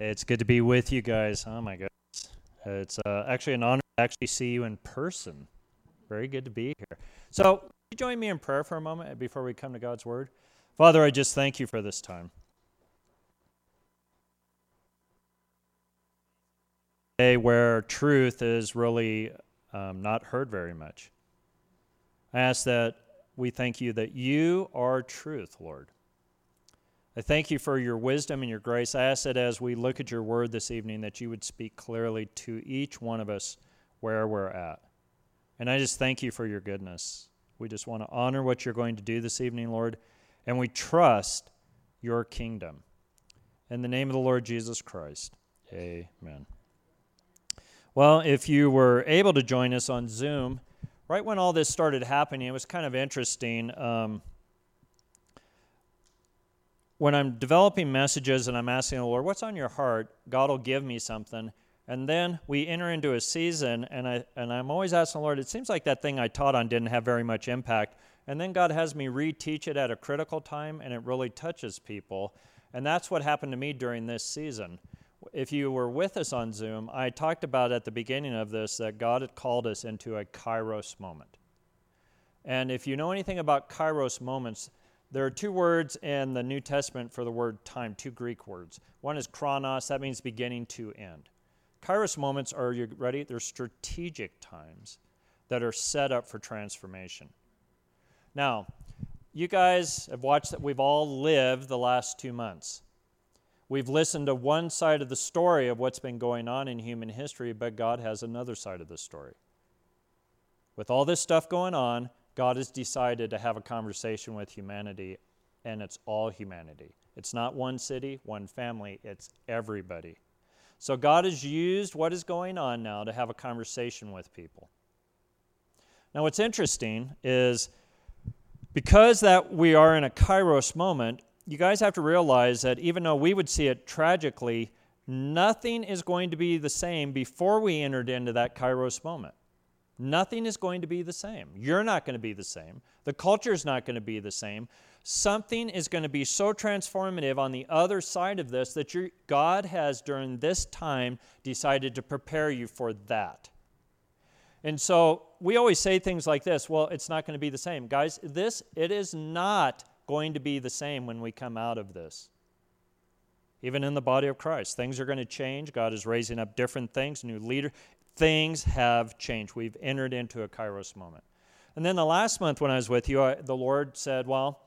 It's good to be with you guys. Oh my goodness. It's uh, actually an honor to actually see you in person. Very good to be here. So, you join me in prayer for a moment before we come to God's Word? Father, I just thank you for this time. Day Where truth is really um, not heard very much. I ask that we thank you that you are truth, Lord. I thank you for your wisdom and your grace. I ask that as we look at your word this evening, that you would speak clearly to each one of us where we're at. And I just thank you for your goodness. We just want to honor what you're going to do this evening, Lord, and we trust your kingdom. In the name of the Lord Jesus Christ, amen. Well, if you were able to join us on Zoom, right when all this started happening, it was kind of interesting. Um, when I'm developing messages and I'm asking the Lord, what's on your heart? God will give me something. And then we enter into a season, and, I, and I'm always asking the Lord, it seems like that thing I taught on didn't have very much impact. And then God has me reteach it at a critical time, and it really touches people. And that's what happened to me during this season. If you were with us on Zoom, I talked about at the beginning of this that God had called us into a kairos moment. And if you know anything about kairos moments, there are two words in the New Testament for the word time, two Greek words. One is chronos, that means beginning to end. Kairos moments are, you ready? They're strategic times that are set up for transformation. Now, you guys have watched that we've all lived the last two months. We've listened to one side of the story of what's been going on in human history, but God has another side of the story. With all this stuff going on, God has decided to have a conversation with humanity, and it's all humanity. It's not one city, one family, it's everybody. So God has used what is going on now to have a conversation with people. Now, what's interesting is because that we are in a kairos moment, you guys have to realize that even though we would see it tragically, nothing is going to be the same before we entered into that kairos moment. Nothing is going to be the same. You're not going to be the same. The culture is not going to be the same. Something is going to be so transformative on the other side of this that God has, during this time, decided to prepare you for that. And so we always say things like this well, it's not going to be the same. Guys, this, it is not going to be the same when we come out of this. Even in the body of Christ, things are going to change. God is raising up different things, new leader things have changed. We've entered into a kairos moment. And then the last month when I was with you, I, the Lord said, Well,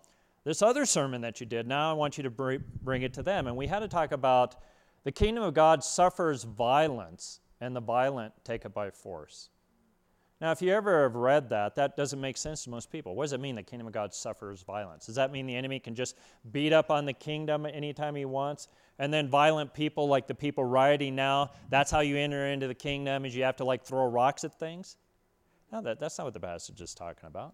this other sermon that you did, now I want you to bring it to them. And we had to talk about the kingdom of God suffers violence, and the violent take it by force. Now, if you ever have read that, that doesn't make sense to most people. What does it mean the kingdom of God suffers violence? Does that mean the enemy can just beat up on the kingdom anytime he wants? And then violent people, like the people rioting now, that's how you enter into the kingdom, is you have to like throw rocks at things? No, that, that's not what the passage is talking about.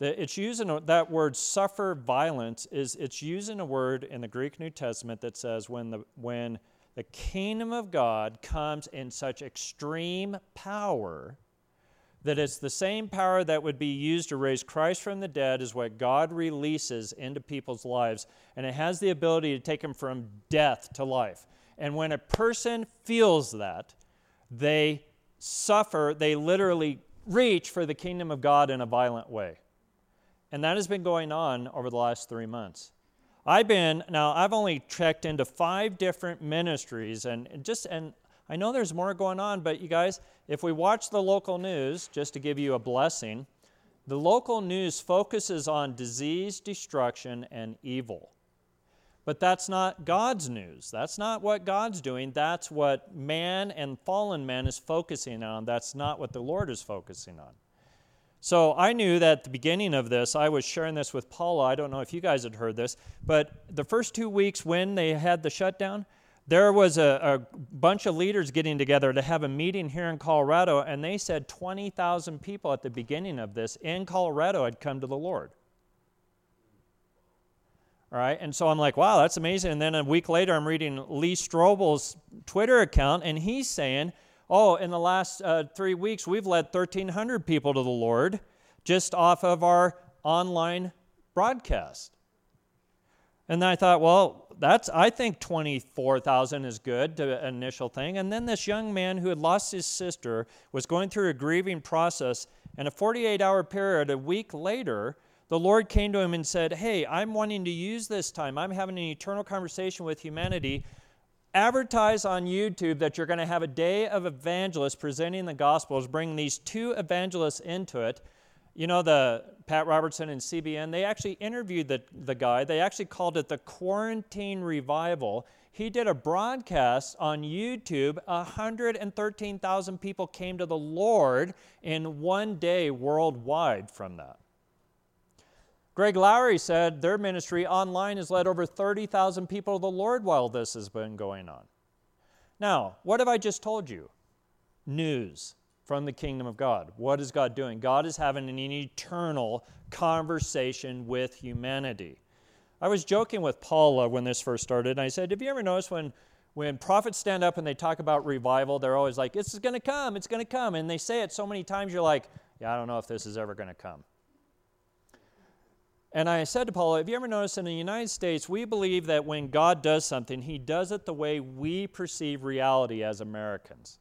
The, it's using that word suffer violence is it's using a word in the Greek New Testament that says when the when the kingdom of God comes in such extreme power that it's the same power that would be used to raise Christ from the dead is what God releases into people's lives. And it has the ability to take them from death to life. And when a person feels that, they suffer, they literally reach for the kingdom of God in a violent way. And that has been going on over the last three months. I've been, now I've only checked into five different ministries and just, and I know there's more going on, but you guys, if we watch the local news, just to give you a blessing, the local news focuses on disease, destruction, and evil. But that's not God's news. That's not what God's doing. That's what man and fallen man is focusing on. That's not what the Lord is focusing on. So I knew that at the beginning of this, I was sharing this with Paula. I don't know if you guys had heard this, but the first two weeks when they had the shutdown, there was a, a, bunch of leaders getting together to have a meeting here in Colorado, and they said 20,000 people at the beginning of this in Colorado had come to the Lord. All right, and so I'm like, wow, that's amazing. And then a week later, I'm reading Lee Strobel's Twitter account, and he's saying, oh, in the last uh, three weeks, we've led 1,300 people to the Lord just off of our online broadcast. And then I thought, well, that's I think 24,000 is good to initial thing. And then this young man who had lost his sister was going through a grieving process and a 48-hour period a week later, the Lord came to him and said, "Hey, I'm wanting to use this time. I'm having an eternal conversation with humanity. Advertise on YouTube that you're going to have a day of evangelists presenting the gospels, bring these two evangelists into it." You know, the Pat Robertson and CBN, they actually interviewed the, the guy. They actually called it the Quarantine Revival. He did a broadcast on YouTube. 113,000 people came to the Lord in one day worldwide from that. Greg Laurie said their ministry online has led over 30,000 people to the Lord while this has been going on. Now, what have I just told you? News from the kingdom of God. What is God doing? God is having an eternal conversation with humanity. I was joking with Paula when this first started, and I said, Have you ever noticed when, when prophets stand up and they talk about revival, they're always like, This is going to come, it's going to come. And they say it so many times, you're like, Yeah, I don't know if this is ever going to come. And I said to Paula, Have you ever noticed in the United States, we believe that when God does something, he does it the way we perceive reality as Americans.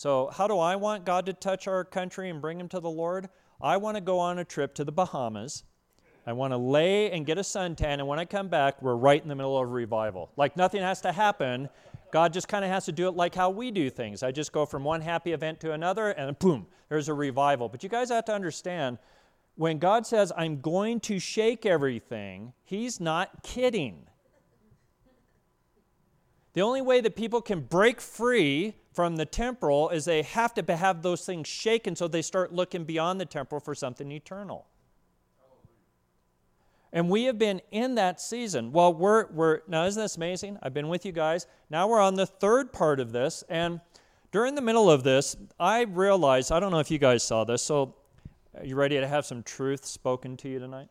So, how do I want God to touch our country and bring him to the Lord? I want to go on a trip to the Bahamas. I want to lay and get a suntan, and when I come back, we're right in the middle of revival. Like nothing has to happen. God just kind of has to do it like how we do things. I just go from one happy event to another, and boom, there's a revival. But you guys have to understand when God says, I'm going to shake everything, He's not kidding. The only way that people can break free from the temporal is they have to have those things shaken so they start looking beyond the temporal for something eternal. And we have been in that season. Well, we're, we're now, isn't this amazing? I've been with you guys. Now we're on the third part of this. And during the middle of this, I realized I don't know if you guys saw this. So, are you ready to have some truth spoken to you tonight?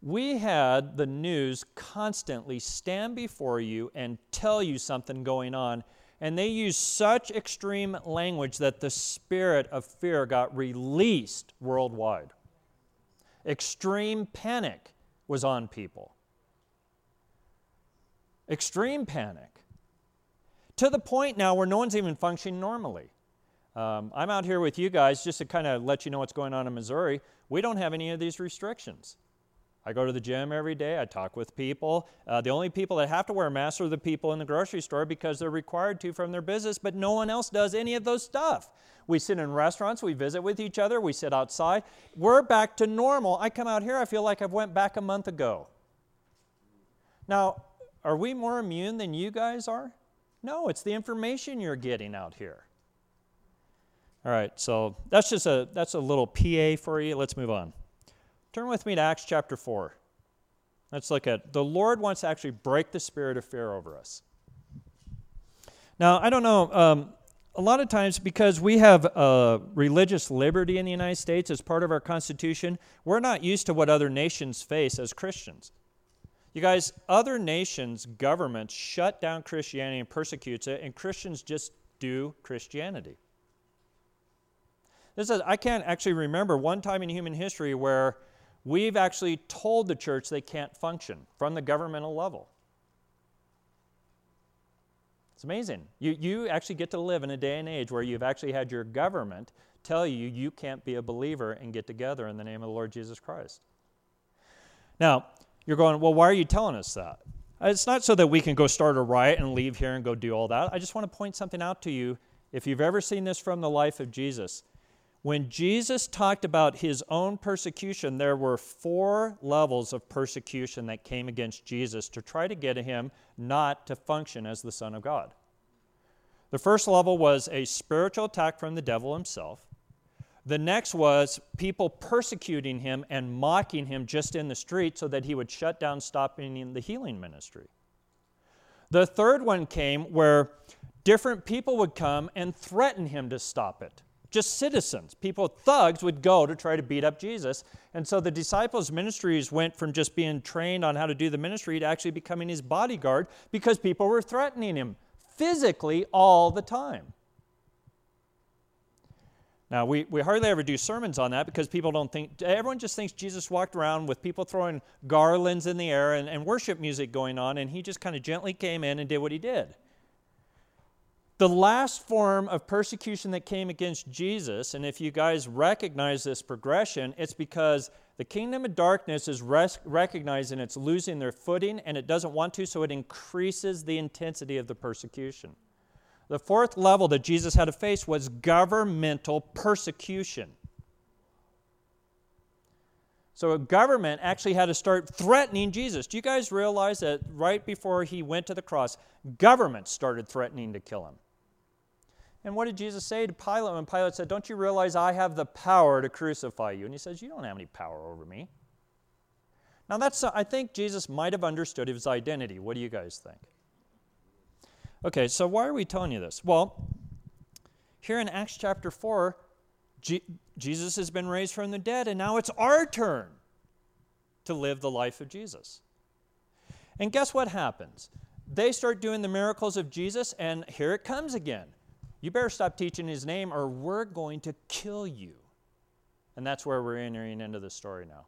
we had the news constantly stand before you and tell you something going on. And they used such extreme language that the spirit of fear got released worldwide. Extreme panic was on people. Extreme panic. To the point now where no one's even functioning normally. Um, I'm out here with you guys just to kind of let you know what's going on in Missouri. We don't have any of these restrictions. I go to the gym every day. I talk with people. Uh, the only people that have to wear masks are the people in the grocery store because they're required to from their business, but no one else does any of those stuff. We sit in restaurants, we visit with each other, we sit outside. We're back to normal. I come out here, I feel like I've went back a month ago. Now, are we more immune than you guys are? No, it's the information you're getting out here. All right, so that's just a that's a little PA for you. Let's move on. Turn with me to Acts chapter 4. Let's look at the Lord wants to actually break the spirit of fear over us. Now, I don't know, um, a lot of times because we have uh, religious liberty in the United States as part of our Constitution, we're not used to what other nations face as Christians. You guys, other nations' governments shut down Christianity and persecutes it, and Christians just do Christianity. This is, I can't actually remember one time in human history where We've actually told the church they can't function from the governmental level. It's amazing. You, you actually get to live in a day and age where you've actually had your government tell you you can't be a believer and get together in the name of the Lord Jesus Christ. Now, you're going, well, why are you telling us that? It's not so that we can go start a riot and leave here and go do all that. I just want to point something out to you. If you've ever seen this from the life of Jesus, when Jesus talked about his own persecution, there were four levels of persecution that came against Jesus to try to get him not to function as the Son of God. The first level was a spiritual attack from the devil himself. The next was people persecuting him and mocking him just in the street so that he would shut down stopping the healing ministry. The third one came where different people would come and threaten him to stop it just citizens. People, thugs, would go to try to beat up Jesus. And so the disciples' ministries went from just being trained on how to do the ministry to actually becoming his bodyguard because people were threatening him physically all the time. Now, we, we hardly ever do sermons on that because people don't think, everyone just thinks Jesus walked around with people throwing garlands in the air and, and worship music going on, and he just kind of gently came in and did what he did. The last form of persecution that came against Jesus, and if you guys recognize this progression, it's because the kingdom of darkness is res- recognizing it's losing their footing and it doesn't want to, so it increases the intensity of the persecution. The fourth level that Jesus had to face was governmental persecution. So a government actually had to start threatening Jesus. Do you guys realize that right before he went to the cross, governments started threatening to kill him? And what did Jesus say to Pilate when Pilate said, Don't you realize I have the power to crucify you? And he says, You don't have any power over me. Now, that's, I think Jesus might have understood his identity. What do you guys think? Okay, so why are we telling you this? Well, here in Acts chapter 4, G- Jesus has been raised from the dead, and now it's our turn to live the life of Jesus. And guess what happens? They start doing the miracles of Jesus, and here it comes again. You better stop teaching his name or we're going to kill you. And that's where we're entering into the story now.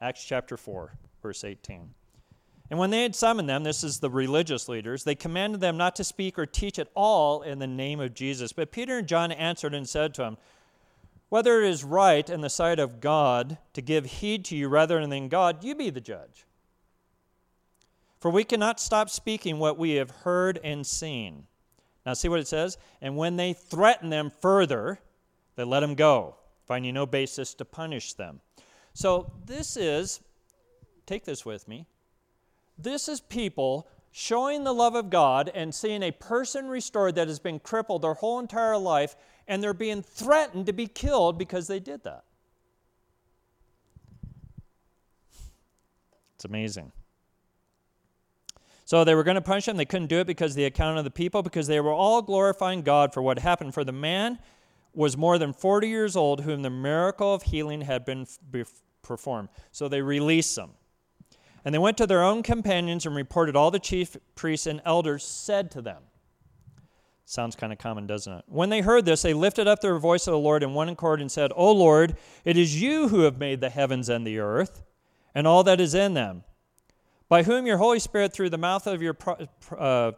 Acts chapter 4, verse 18. And when they had summoned them, this is the religious leaders, they commanded them not to speak or teach at all in the name of Jesus. But Peter and John answered and said to him, Whether it is right in the sight of God to give heed to you rather than God, you be the judge. For we cannot stop speaking what we have heard and seen. Now, see what it says? And when they threaten them further, they let them go, finding no basis to punish them. So, this is, take this with me, this is people showing the love of God and seeing a person restored that has been crippled their whole entire life, and they're being threatened to be killed because they did that. It's amazing. So they were going to punish him. They couldn't do it because the account of the people, because they were all glorifying God for what happened. For the man was more than 40 years old, whom the miracle of healing had been performed. So they released him. And they went to their own companions and reported all the chief priests and elders said to them. Sounds kind of common, doesn't it? When they heard this, they lifted up their voice to the Lord in one accord and said, O Lord, it is you who have made the heavens and the earth and all that is in them by whom your Holy Spirit, through the mouth of your uh,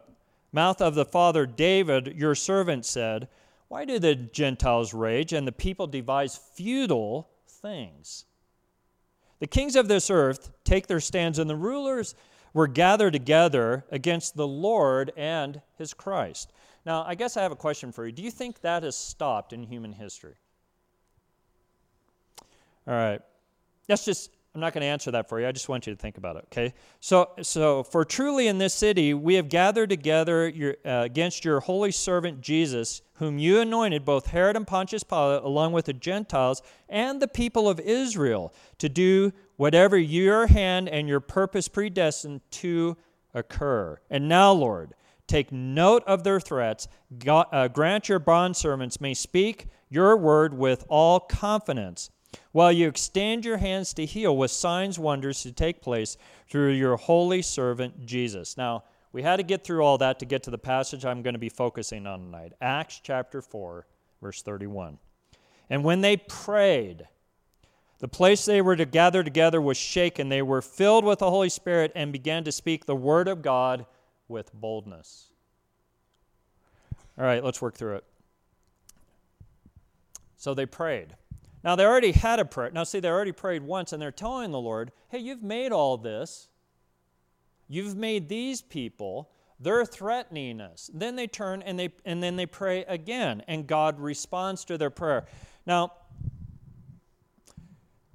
mouth of the father David, your servant, said, Why do the Gentiles rage and the people devise futile things? The kings of this earth take their stands, and the rulers were gathered together against the Lord and his Christ. Now, I guess I have a question for you. Do you think that has stopped in human history? All right. Let's just I'm not going to answer that for you. I just want you to think about it, okay? So, so for truly in this city we have gathered together your, uh, against your holy servant Jesus, whom you anointed, both Herod and Pontius Pilate, along with the Gentiles and the people of Israel, to do whatever your hand and your purpose predestined to occur. And now, Lord, take note of their threats. God, uh, grant your bondservants may speak your word with all confidence while you extend your hands to heal with signs, wonders to take place through your holy servant Jesus. Now, we had to get through all that to get to the passage I'm going to be focusing on tonight Acts chapter 4, verse 31. And when they prayed, the place they were to gather together was shaken. They were filled with the Holy Spirit and began to speak the word of God with boldness. All right, let's work through it. So they prayed. Now, they already had a prayer. Now, see, they already prayed once, and they're telling the Lord, hey, you've made all this. You've made these people. They're threatening us. Then they turn and, they, and then they pray again, and God responds to their prayer. Now,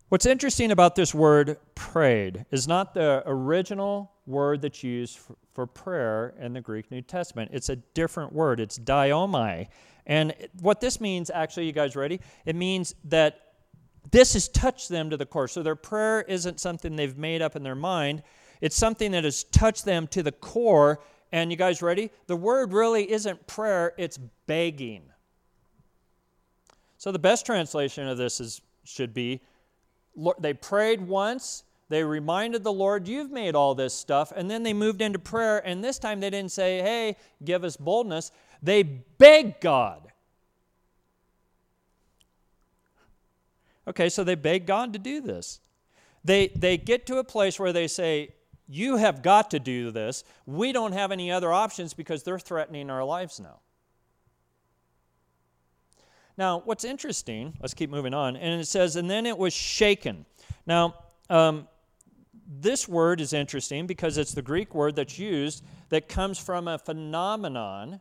what's interesting about this word prayed is not the original word that's used for, prayer in the Greek New Testament. It's a different word, it's deomai. And what this means, actually, you guys ready? It means that this has touched them to the core. So their prayer isn't something they've made up in their mind, it's something that has touched them to the core. And you guys ready? The word really isn't prayer, it's begging. So the best translation of this is, should be they prayed once, they reminded the Lord, You've made all this stuff. And then they moved into prayer. And this time they didn't say, Hey, give us boldness. They begged God. Okay, so they beg God to do this. They, they get to a place where they say, You have got to do this. We don't have any other options because they're threatening our lives now. Now, what's interesting, let's keep moving on, and it says, And then it was shaken. Now, um, this word is interesting because it's the Greek word that's used that comes from a phenomenon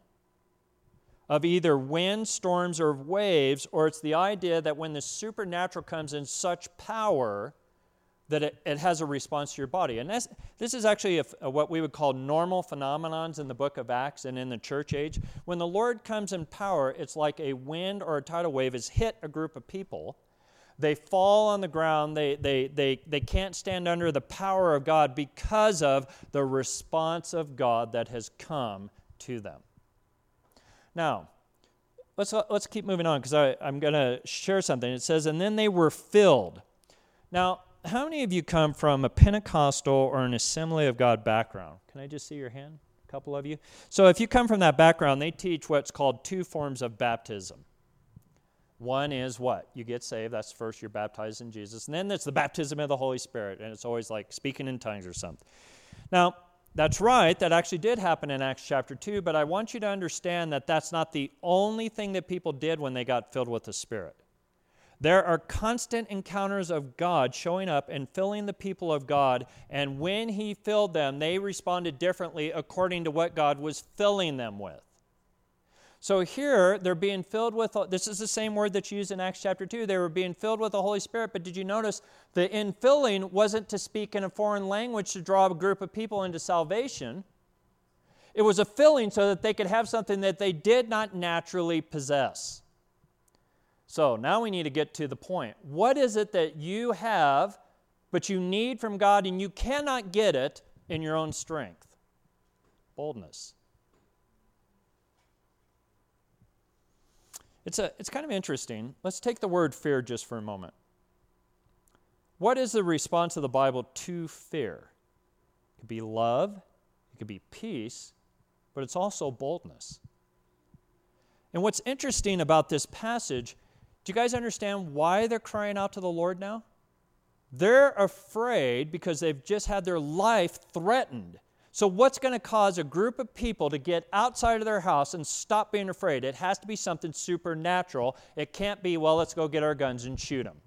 of either wind, storms, or waves, or it's the idea that when the supernatural comes in such power that it, it has a response to your body. And this is actually a, a, what we would call normal phenomenons in the book of Acts and in the church age. When the Lord comes in power, it's like a wind or a tidal wave has hit a group of people. They fall on the ground. They, they, they, they can't stand under the power of God because of the response of God that has come to them. Now, let's, let's keep moving on because I'm going to share something. It says, and then they were filled. Now, how many of you come from a Pentecostal or an Assembly of God background? Can I just see your hand? A couple of you. So, if you come from that background, they teach what's called two forms of baptism. One is what? You get saved. That's first, you're baptized in Jesus. And then there's the baptism of the Holy Spirit. And it's always like speaking in tongues or something. Now, that's right. That actually did happen in Acts chapter 2. But I want you to understand that that's not the only thing that people did when they got filled with the Spirit. There are constant encounters of God showing up and filling the people of God. And when He filled them, they responded differently according to what God was filling them with. So here, they're being filled with, this is the same word that's used in Acts chapter 2. They were being filled with the Holy Spirit, but did you notice the infilling wasn't to speak in a foreign language to draw a group of people into salvation? It was a filling so that they could have something that they did not naturally possess. So now we need to get to the point. What is it that you have, but you need from God and you cannot get it in your own strength? Boldness. It's, a, it's kind of interesting. Let's take the word fear just for a moment. What is the response of the Bible to fear? It could be love, it could be peace, but it's also boldness. And what's interesting about this passage, do you guys understand why they're crying out to the Lord now? They're afraid because they've just had their life threatened. So, what's going to cause a group of people to get outside of their house and stop being afraid? It has to be something supernatural. It can't be, well, let's go get our guns and shoot them.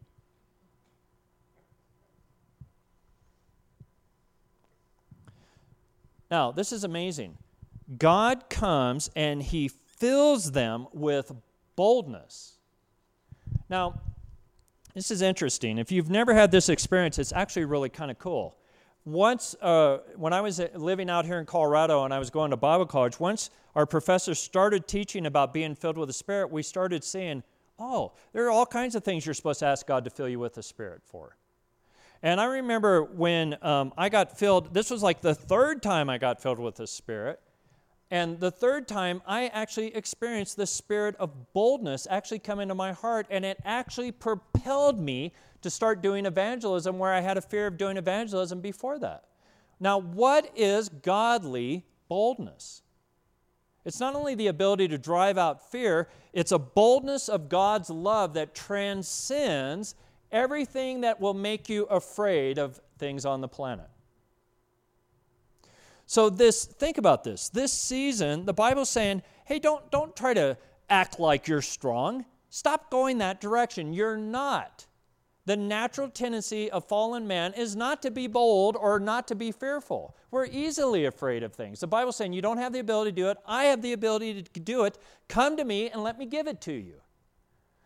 Now, this is amazing. God comes and he fills them with boldness. Now, this is interesting. If you've never had this experience, it's actually really kind of cool once, uh, when I was living out here in Colorado and I was going to Bible college, once our professors started teaching about being filled with the Spirit, we started seeing, oh, there are all kinds of things you're supposed to ask God to fill you with the Spirit for. And I remember when um, I got filled, this was like the third time I got filled with the Spirit. And the third time, I actually experienced the spirit of boldness actually come into my heart, and it actually propelled me to start doing evangelism where I had a fear of doing evangelism before that. Now, what is godly boldness? It's not only the ability to drive out fear, it's a boldness of God's love that transcends everything that will make you afraid of things on the planet. So this think about this. This season, the Bible's saying, "Hey, don't don't try to act like you're strong. Stop going that direction. You're not." The natural tendency of fallen man is not to be bold or not to be fearful. We're easily afraid of things. The Bible's saying, You don't have the ability to do it. I have the ability to do it. Come to me and let me give it to you.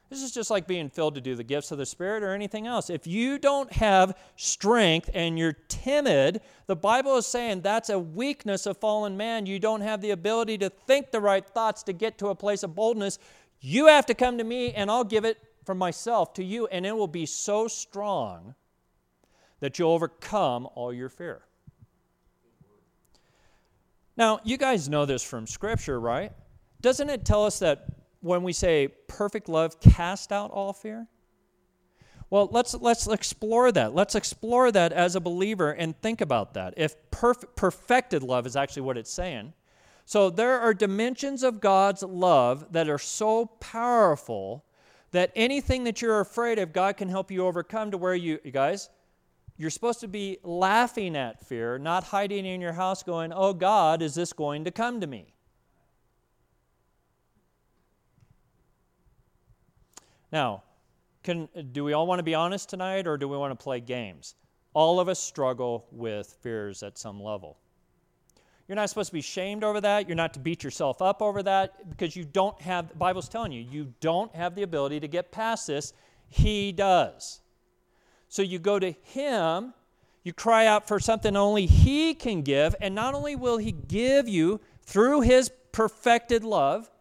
This is just like being filled to do the gifts of the Spirit or anything else. If you don't have strength and you're timid, the Bible is saying that's a weakness of fallen man. You don't have the ability to think the right thoughts to get to a place of boldness. You have to come to me and I'll give it from myself to you, and it will be so strong that you'll overcome all your fear. Now, you guys know this from Scripture, right? Doesn't it tell us that when we say perfect love cast out all fear? Well, let's, let's explore that. Let's explore that as a believer and think about that. If perf- perfected love is actually what it's saying. So there are dimensions of God's love that are so powerful that anything that you're afraid of, God can help you overcome to where you, you guys, you're supposed to be laughing at fear, not hiding in your house going, Oh God, is this going to come to me? Now, can, do we all want to be honest tonight or do we want to play games? All of us struggle with fears at some level. You're not supposed to be shamed over that. You're not to beat yourself up over that because you don't have, the Bible's telling you, you don't have the ability to get past this. He does. So you go to Him, you cry out for something only He can give, and not only will He give you through His perfected love,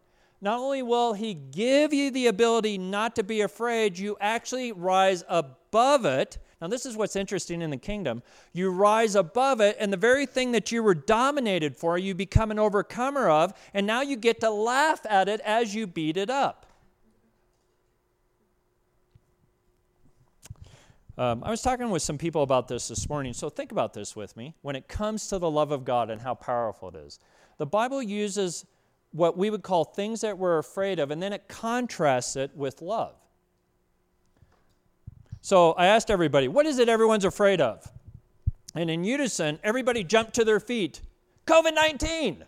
not only will He give you the ability not to be afraid, you actually rise above it now, this is what's interesting in the kingdom. You rise above it, and the very thing that you were dominated for, you become an overcomer of, and now you get to laugh at it as you beat it up. Um, I was talking with some people about this this morning, so think about this with me. When it comes to the love of God and how powerful it is, the Bible uses what we would call things that we're afraid of, and then it contrasts it with love. So I asked everybody, what is it everyone's afraid of? And in unison, everybody jumped to their feet. COVID 19.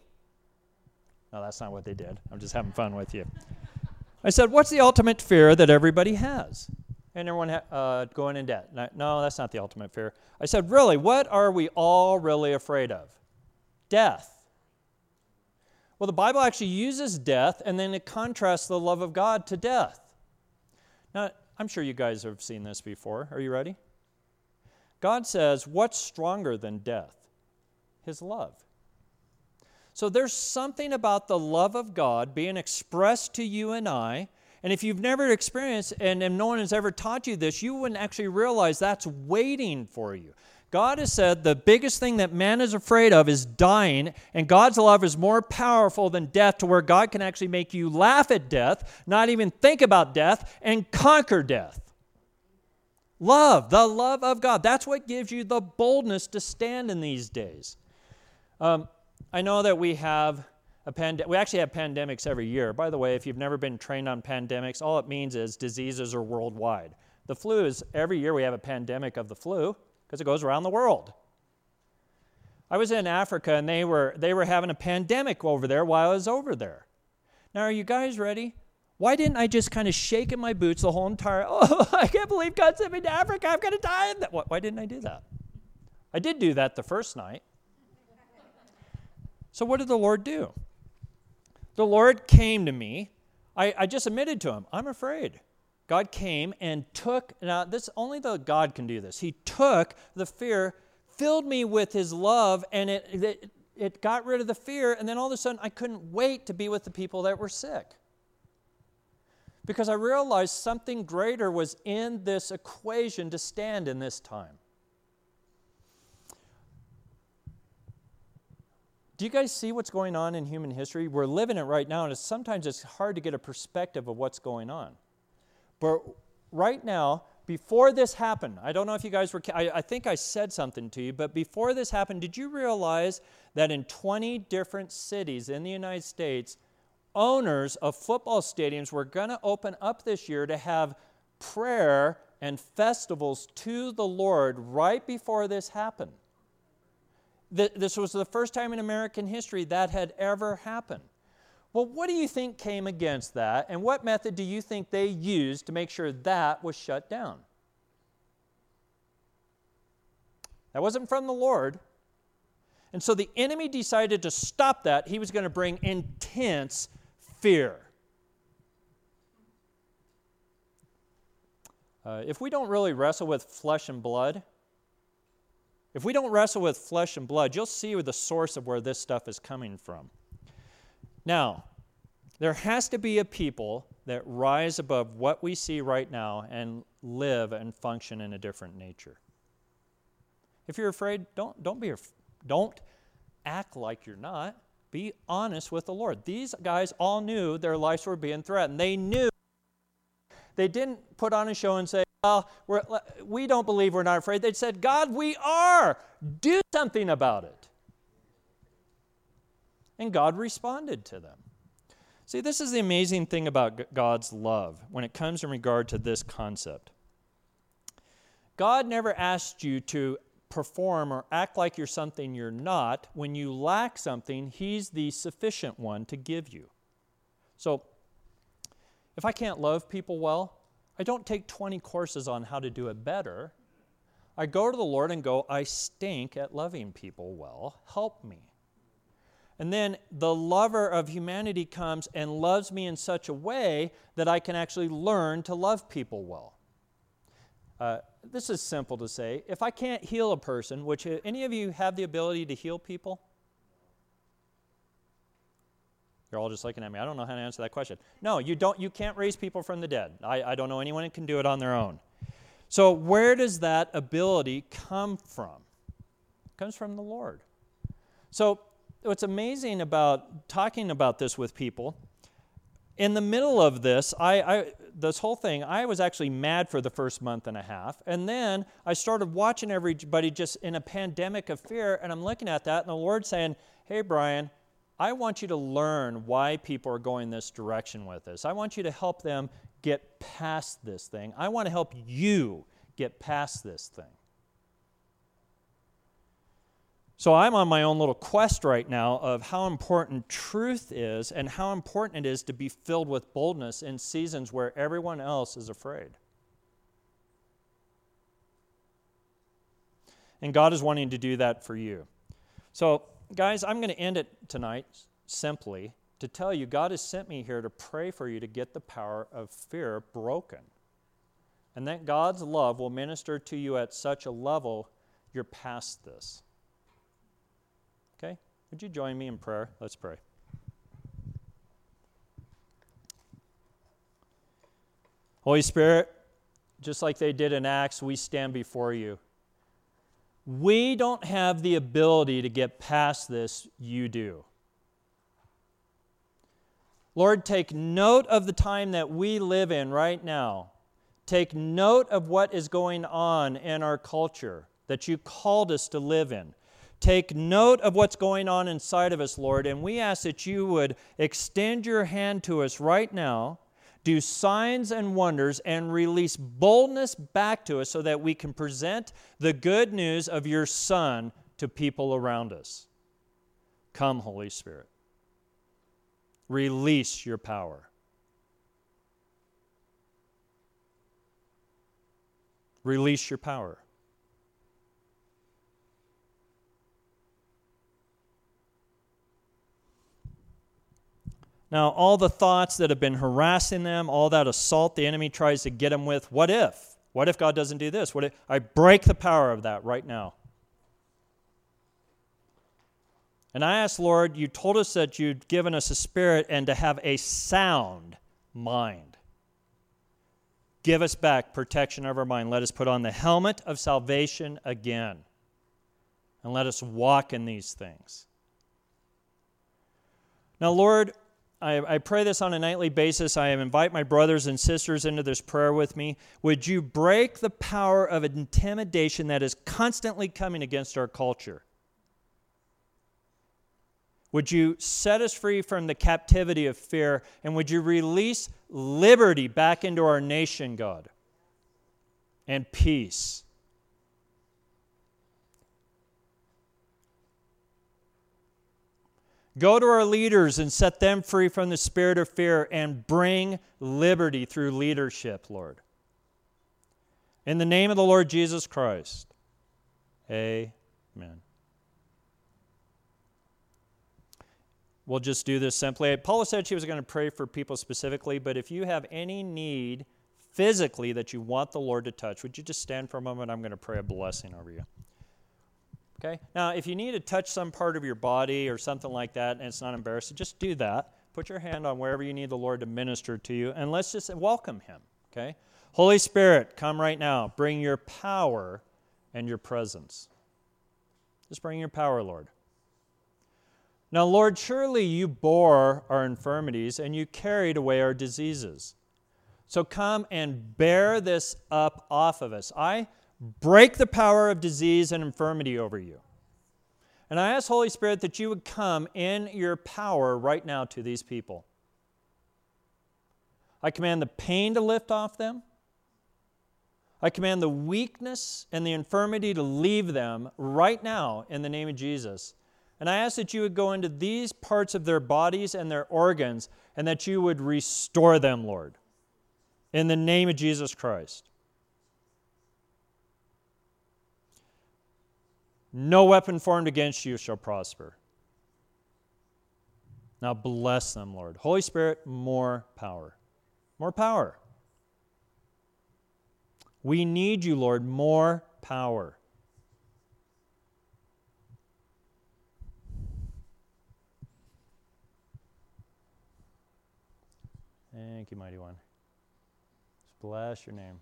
No, that's not what they did. I'm just having fun with you. I said, What's the ultimate fear that everybody has? And everyone ha- uh, going in debt. No, that's not the ultimate fear. I said, Really, what are we all really afraid of? Death. Well, the Bible actually uses death and then it contrasts the love of God to death. Now, I'm sure you guys have seen this before. Are you ready? God says, What's stronger than death? His love. So there's something about the love of God being expressed to you and I. And if you've never experienced and, no one has ever taught you this, you wouldn't actually realize that's waiting for you. God has said the biggest thing that man is afraid of is dying, and God's love is more powerful than death to where God can actually make you laugh at death, not even think about death, and conquer death. Love, the love of God. That's what gives you the boldness to stand in these days. Um, I know that we have a pandemic. We actually have pandemics every year. By the way, if you've never been trained on pandemics, all it means is diseases are worldwide. The flu is every year we have a pandemic of the flu because it goes around the world. I was in Africa and they were, they were having a pandemic over there while I was over there. Now, are you guys ready? Why didn't I just kind of shake in my boots the whole entire, oh, I can't believe God sent me to Africa, I'm going to die. Why didn't I do that? I did do that the first night. So, what did the Lord do? The Lord came to me. I, I just admitted to him, I'm afraid. God came and took, now this only the God can do this. He took the fear, filled me with his love, and it, it, it got rid of the fear, and then all of a sudden I couldn't wait to be with the people that were sick. Because I realized something greater was in this equation to stand in this time. Do you guys see what's going on in human history? We're living it right now, and it's, sometimes it's hard to get a perspective of what's going on. But right now, before this happened, I don't know if you guys were, I, I, think I said something to you, but before this happened, did you realize that in 20 different cities in the United States, owners of football stadiums were going to open up this year to have prayer and festivals to the Lord right before this happened? This was the first time in American history that had ever happened. Well, what do you think came against that, and what method do you think they used to make sure that was shut down? That wasn't from the Lord. And so the enemy decided to stop that. He was going to bring intense fear. Uh, if we don't really wrestle with flesh and blood, if we don't wrestle with flesh and blood, you'll see the source of where this stuff is coming from. Now, there has to be a people that rise above what we see right now and live and function in a different nature. If you're afraid, don't, don't be don't act like you're not. Be honest with the Lord. These guys all knew their lives were being threatened. They knew. They didn't put on a show and say, well, we're, we don't believe we're not afraid. They said, God, we are. Do something about it. And God responded to them. See, this is the amazing thing about God's love when it comes in regard to this concept. God never asked you to perform or act like you're something you're not. When you lack something, He's the sufficient one to give you. So, if I can't love people well, I don't take 20 courses on how to do it better. I go to the Lord and go, I stink at loving people well. Help me. And then the lover of humanity comes and loves me in such a way that I can actually learn to love people well. Uh, this is simple to say. If I can't heal a person, which uh, any of you have the ability to heal people? You're all just looking at me. I don't know how to answer that question. No, you don't. You can't raise people from the dead. I, I don't know anyone who can do it on their own. So where does that ability come from? It comes from the Lord. So what's amazing about talking about this with people, in the middle of this, I, I, this whole thing, I was actually mad for the first month and a half. And then I started watching everybody just in a pandemic of fear, and I'm looking at that, and the Lord saying, Hey, Brian, I want you to learn why people are going this direction with this. I want you to help them get past this thing. I want to help you get past this thing. So I'm on my own little quest right now of how important truth is and how important it is to be filled with boldness in seasons where everyone else is afraid. And God is wanting to do that for you. So, guys, I'm going to end it tonight simply to tell you God has sent me here to pray for you to get the power of fear broken. And that God's love will minister to you at such a level you're past this. Would you join me in prayer? Let's pray. Holy Spirit, just like they did in Acts, we stand before you. We don't have the ability to get past this, you do. Lord, take note of the time that we live in right now. Take note of what is going on in our culture that you called us to live in. Take note of what's going on inside of us, Lord, and we ask that you would extend your hand to us right now, do signs and wonders, and release boldness back to us so that we can present the good news of your Son to people around us. Come, Holy Spirit. Release your power. Release your power. Now, all the thoughts that have been harassing them, all that assault the enemy tries to get them with, what if? What if God doesn't do this? What if I break the power of that right now? And I ask, Lord, you told us that you'd given us a spirit and to have a sound mind. Give us back protection of our mind. Let us put on the helmet of salvation again. And let us walk in these things. Now, Lord, I, I, pray this on a nightly basis. I invite my brothers and sisters into this prayer with me. Would you break the power of intimidation that is constantly coming against our culture? Would you set us free from the captivity of fear? And would you release liberty back into our nation, God? And peace. Go to our leaders and set them free from the spirit of fear and bring liberty through leadership, Lord. In the name of the Lord Jesus Christ, amen. We'll just do this simply. Paula said she was going to pray for people specifically, but if you have any need physically that you want the Lord to touch, would you just stand for a moment? I'm going to pray a blessing over you. Okay? Now, if you need to touch some part of your body or something like that and it's not embarrassing, just do that. Put your hand on wherever you need the Lord to minister to you, and let's just welcome Him. Okay? Holy Spirit, come right now. Bring your power and your presence. Just bring your power, Lord. Now, Lord, surely you bore our infirmities and you carried away our diseases. So come and bear this up off of us. I break the power of disease and infirmity over you. And I ask, Holy Spirit, that you would come in your power right now to these people. I command the pain to lift off them. I command the weakness and the infirmity to leave them right now in the name of Jesus. And I ask that you would go into these parts of their bodies and their organs and that you would restore them, Lord, in the name of Jesus Christ. No weapon formed against you shall prosper. Now bless them, Lord. Holy Spirit, more power. More power. We need you, Lord, more power. Thank you, Mighty One. Bless your name.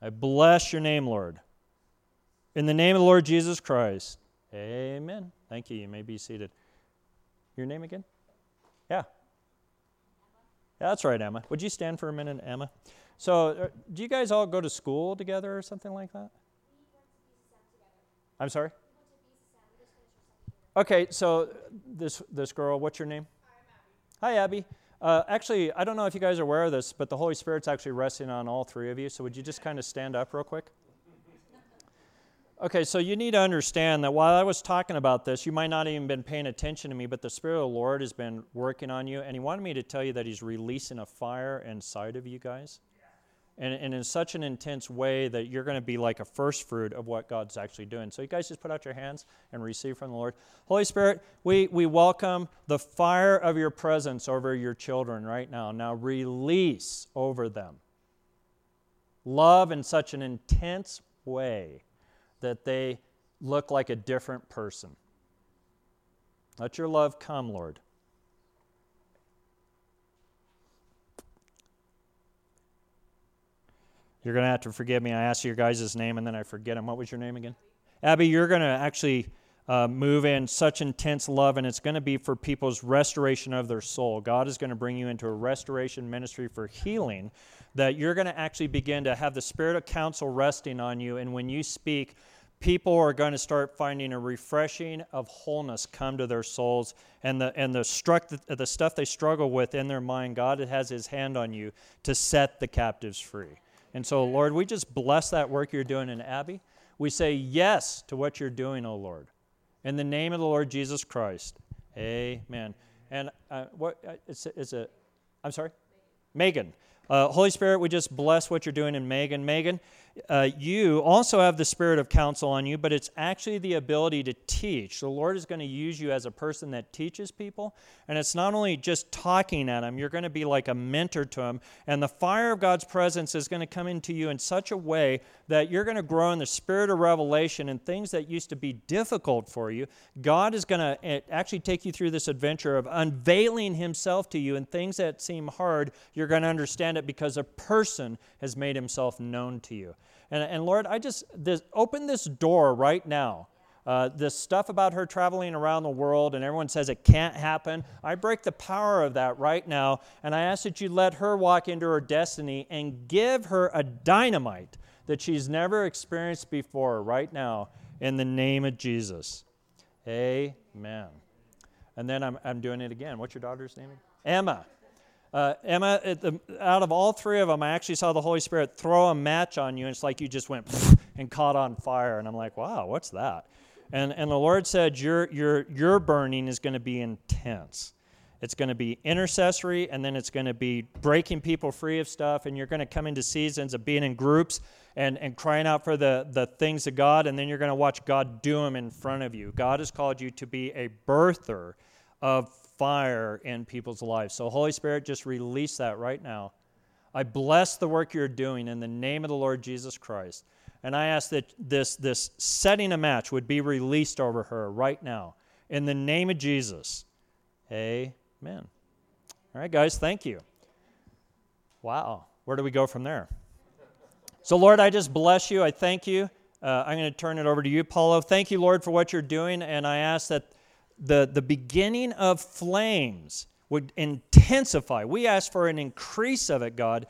I bless your name, Lord. In the name of the Lord Jesus Christ. Amen. Thank you. You may be seated. Your name again? Yeah. Yeah, that's right, Emma. Would you stand for a minute, Emma? So, uh, do you guys all go to school together or something like that? I'm sorry? Okay, so this this girl, what's your name? Hi, Abby. Uh, actually, I don't know if you guys are aware of this, but the Holy Spirit's actually resting on all three of you. So, would you just kind of stand up real quick? Okay, so you need to understand that while I was talking about this, you might not even been paying attention to me, but the Spirit of the Lord has been working on you, and He wanted me to tell you that He's releasing a fire inside of you guys. And, and in such an intense way that you're going to be like a first fruit of what God's actually doing. So, you guys just put out your hands and receive from the Lord. Holy Spirit, we, we welcome the fire of your presence over your children right now. Now, release over them love in such an intense way that they look like a different person. Let your love come, Lord. You're going to have to forgive me. I asked your guys' name and then I forget him. What was your name again? Abby, you're going to actually uh, move in such intense love, and it's going to be for people's restoration of their soul. God is going to bring you into a restoration ministry for healing that you're going to actually begin to have the spirit of counsel resting on you. And when you speak, people are going to start finding a refreshing of wholeness come to their souls. And the and the struck the stuff they struggle with in their mind god has his hand on you to set the captives free. And so lord we just bless that work you're doing in abby. We say yes to what you're doing o lord. In the name of the lord jesus christ amen. And uh, what uh, i'm sorry? Megan. Uh, Holy Spirit, we just bless what you're doing in Megan. Megan, uh, you also have the spirit of counsel on you, but it's actually the ability to teach. The Lord is going to use you as a person that teaches people. And it's not only just talking at them, you're going to be like a mentor to them. And the fire of God's presence is going to come into you in such a way that you're going to grow in the spirit of revelation and things that used to be difficult for you. God is going to eh, actually take you through this adventure of unveiling Himself to you and things that seem hard, you're going to understand it because a person has made Himself known to you. And, and Lord, I just this, open this door right now. Uh, this stuff about her traveling around the world and everyone says it can't happen. I break the power of that right now, and I ask that you let her walk into her destiny and give her a dynamite that she's never experienced before right now in the name of Jesus. Amen. And then I'm, I'm doing it again. What's your daughter's name? Emma. Uh, Emma, the, out of all three of them, I actually saw the Holy Spirit throw a match on you, and it's like you just went and caught on fire. And I'm like, wow, what's that? And, and the Lord said, your, your, your burning is going to be intense. It's going to be intercessory, and then it's going to be breaking people free of stuff, and you're going to come into seasons of being in groups and, and crying out for the, the things of God, and then you're going to watch God do them in front of you. God has called you to be a birther of fire in people's lives. So, Holy Spirit, just release that right now. I bless the work you're doing in the name of the Lord Jesus Christ. And I ask that this, this setting a match would be released over her right now. In the name of Jesus. Amen. All right, guys, thank you. Wow. Where do we go from there? So, Lord, I just bless you. I thank you. Uh, I'm going to turn it over to you, Paulo. Thank you, Lord, for what you're doing. And I ask that the, the beginning of flames would intensify. We ask for an increase of it, God.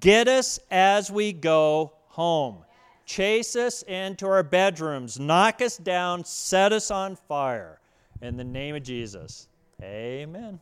Get us as we go home. Chase us into our bedrooms. Knock us down. Set us on fire. In the name of Jesus. Amen.